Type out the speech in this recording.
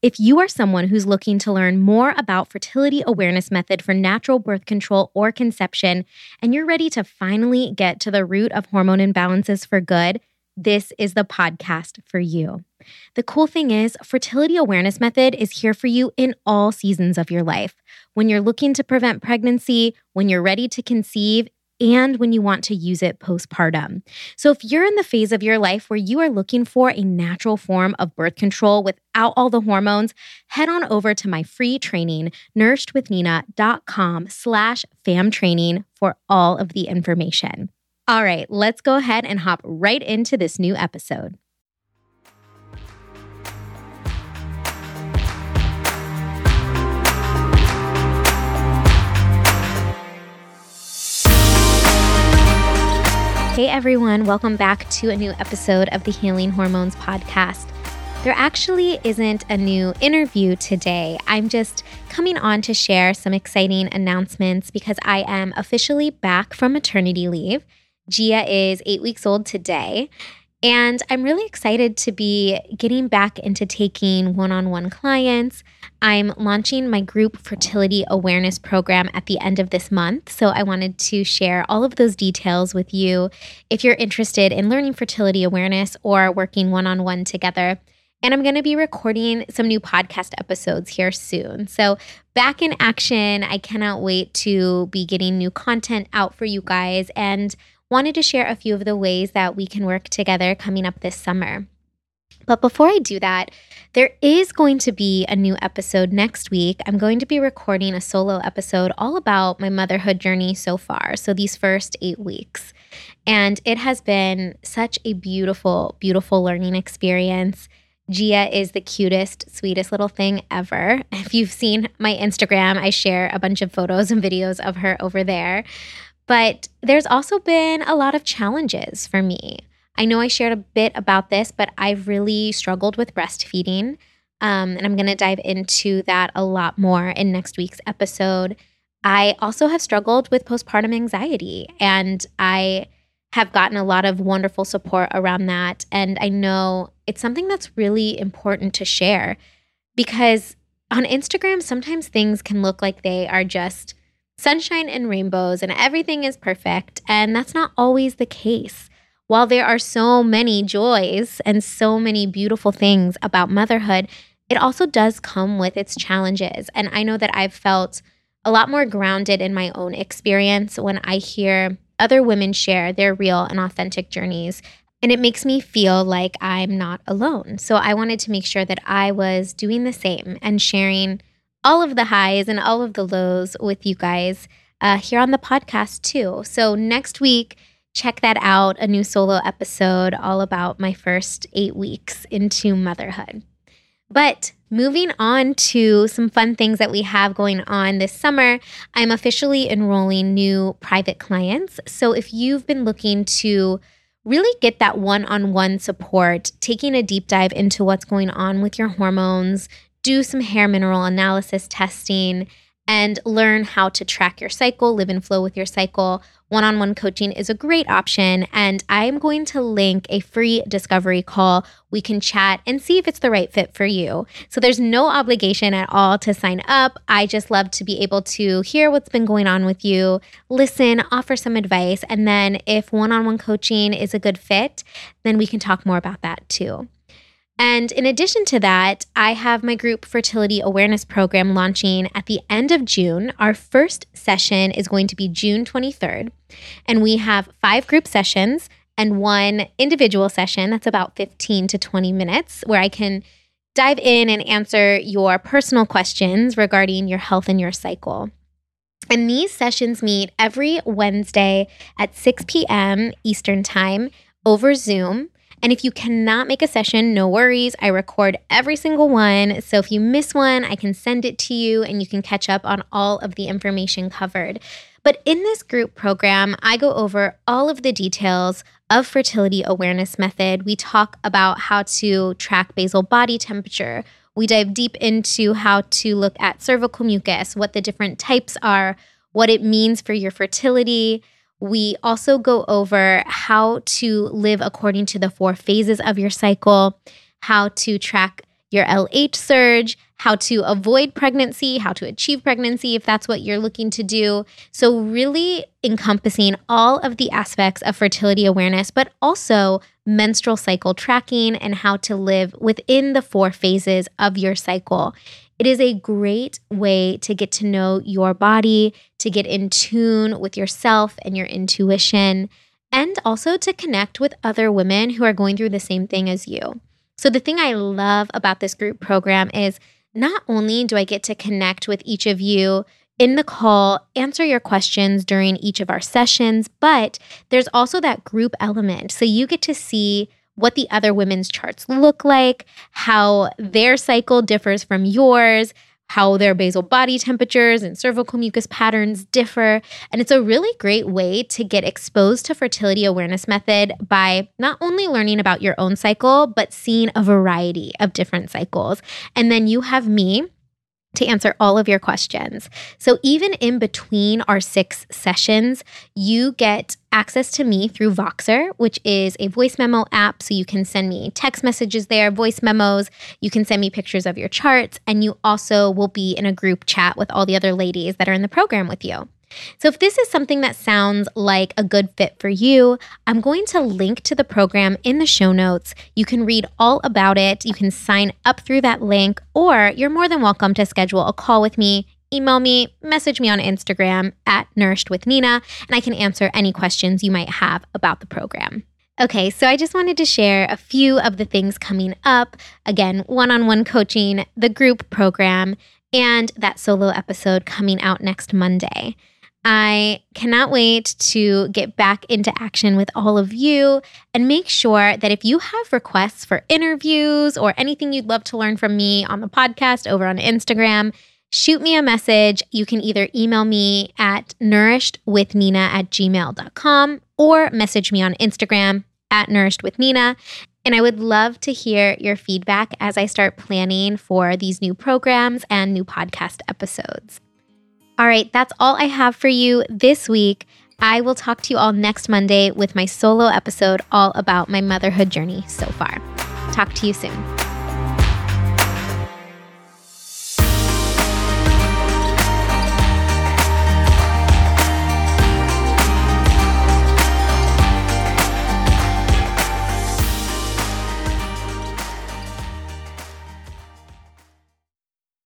If you are someone who's looking to learn more about fertility awareness method for natural birth control or conception, and you're ready to finally get to the root of hormone imbalances for good, this is the podcast for you. The cool thing is, Fertility Awareness Method is here for you in all seasons of your life. When you're looking to prevent pregnancy, when you're ready to conceive, and when you want to use it postpartum. So, if you're in the phase of your life where you are looking for a natural form of birth control without all the hormones, head on over to my free training, nourishedwithnina.com slash fam training for all of the information. All right, let's go ahead and hop right into this new episode. Hey everyone, welcome back to a new episode of the Healing Hormones podcast. There actually isn't a new interview today. I'm just coming on to share some exciting announcements because I am officially back from maternity leave. Gia is eight weeks old today, and I'm really excited to be getting back into taking one on one clients. I'm launching my group fertility awareness program at the end of this month. So I wanted to share all of those details with you if you're interested in learning fertility awareness or working one on one together. And I'm going to be recording some new podcast episodes here soon. So, back in action, I cannot wait to be getting new content out for you guys. And wanted to share a few of the ways that we can work together coming up this summer. But before I do that, there is going to be a new episode next week. I'm going to be recording a solo episode all about my motherhood journey so far. So, these first eight weeks. And it has been such a beautiful, beautiful learning experience. Gia is the cutest, sweetest little thing ever. If you've seen my Instagram, I share a bunch of photos and videos of her over there. But there's also been a lot of challenges for me. I know I shared a bit about this, but I've really struggled with breastfeeding. Um, and I'm going to dive into that a lot more in next week's episode. I also have struggled with postpartum anxiety, and I have gotten a lot of wonderful support around that. And I know it's something that's really important to share because on Instagram, sometimes things can look like they are just sunshine and rainbows and everything is perfect. And that's not always the case. While there are so many joys and so many beautiful things about motherhood, it also does come with its challenges. And I know that I've felt a lot more grounded in my own experience when I hear other women share their real and authentic journeys. And it makes me feel like I'm not alone. So I wanted to make sure that I was doing the same and sharing all of the highs and all of the lows with you guys uh, here on the podcast too. So next week, check that out a new solo episode all about my first eight weeks into motherhood. But moving on to some fun things that we have going on this summer, I'm officially enrolling new private clients. So if you've been looking to really get that one on one support, taking a deep dive into what's going on with your hormones, do some hair mineral analysis testing, and learn how to track your cycle, live and flow with your cycle. One on one coaching is a great option. And I'm going to link a free discovery call. We can chat and see if it's the right fit for you. So there's no obligation at all to sign up. I just love to be able to hear what's been going on with you, listen, offer some advice. And then if one on one coaching is a good fit, then we can talk more about that too. And in addition to that, I have my group fertility awareness program launching at the end of June. Our first session is going to be June 23rd. And we have five group sessions and one individual session that's about 15 to 20 minutes where I can dive in and answer your personal questions regarding your health and your cycle. And these sessions meet every Wednesday at 6 p.m. Eastern Time over Zoom. And if you cannot make a session, no worries. I record every single one. So if you miss one, I can send it to you and you can catch up on all of the information covered. But in this group program, I go over all of the details of fertility awareness method. We talk about how to track basal body temperature. We dive deep into how to look at cervical mucus, what the different types are, what it means for your fertility, we also go over how to live according to the four phases of your cycle, how to track your LH surge, how to avoid pregnancy, how to achieve pregnancy if that's what you're looking to do. So, really encompassing all of the aspects of fertility awareness, but also menstrual cycle tracking and how to live within the four phases of your cycle. It is a great way to get to know your body, to get in tune with yourself and your intuition, and also to connect with other women who are going through the same thing as you. So, the thing I love about this group program is not only do I get to connect with each of you in the call, answer your questions during each of our sessions, but there's also that group element. So, you get to see what the other women's charts look like, how their cycle differs from yours, how their basal body temperatures and cervical mucus patterns differ. And it's a really great way to get exposed to fertility awareness method by not only learning about your own cycle, but seeing a variety of different cycles. And then you have me to answer all of your questions. So, even in between our six sessions, you get access to me through Voxer, which is a voice memo app. So, you can send me text messages there, voice memos. You can send me pictures of your charts, and you also will be in a group chat with all the other ladies that are in the program with you. So, if this is something that sounds like a good fit for you, I'm going to link to the program in the show notes. You can read all about it. You can sign up through that link, or you're more than welcome to schedule a call with me. Email me, message me on Instagram at Nourished with Nina, and I can answer any questions you might have about the program. Okay, so I just wanted to share a few of the things coming up. Again, one on one coaching, the group program, and that solo episode coming out next Monday. I cannot wait to get back into action with all of you and make sure that if you have requests for interviews or anything you'd love to learn from me on the podcast over on Instagram, shoot me a message. You can either email me at nourishedwithnina at gmail.com or message me on Instagram at nourishedwithnina. And I would love to hear your feedback as I start planning for these new programs and new podcast episodes. All right, that's all I have for you this week. I will talk to you all next Monday with my solo episode all about my motherhood journey so far. Talk to you soon.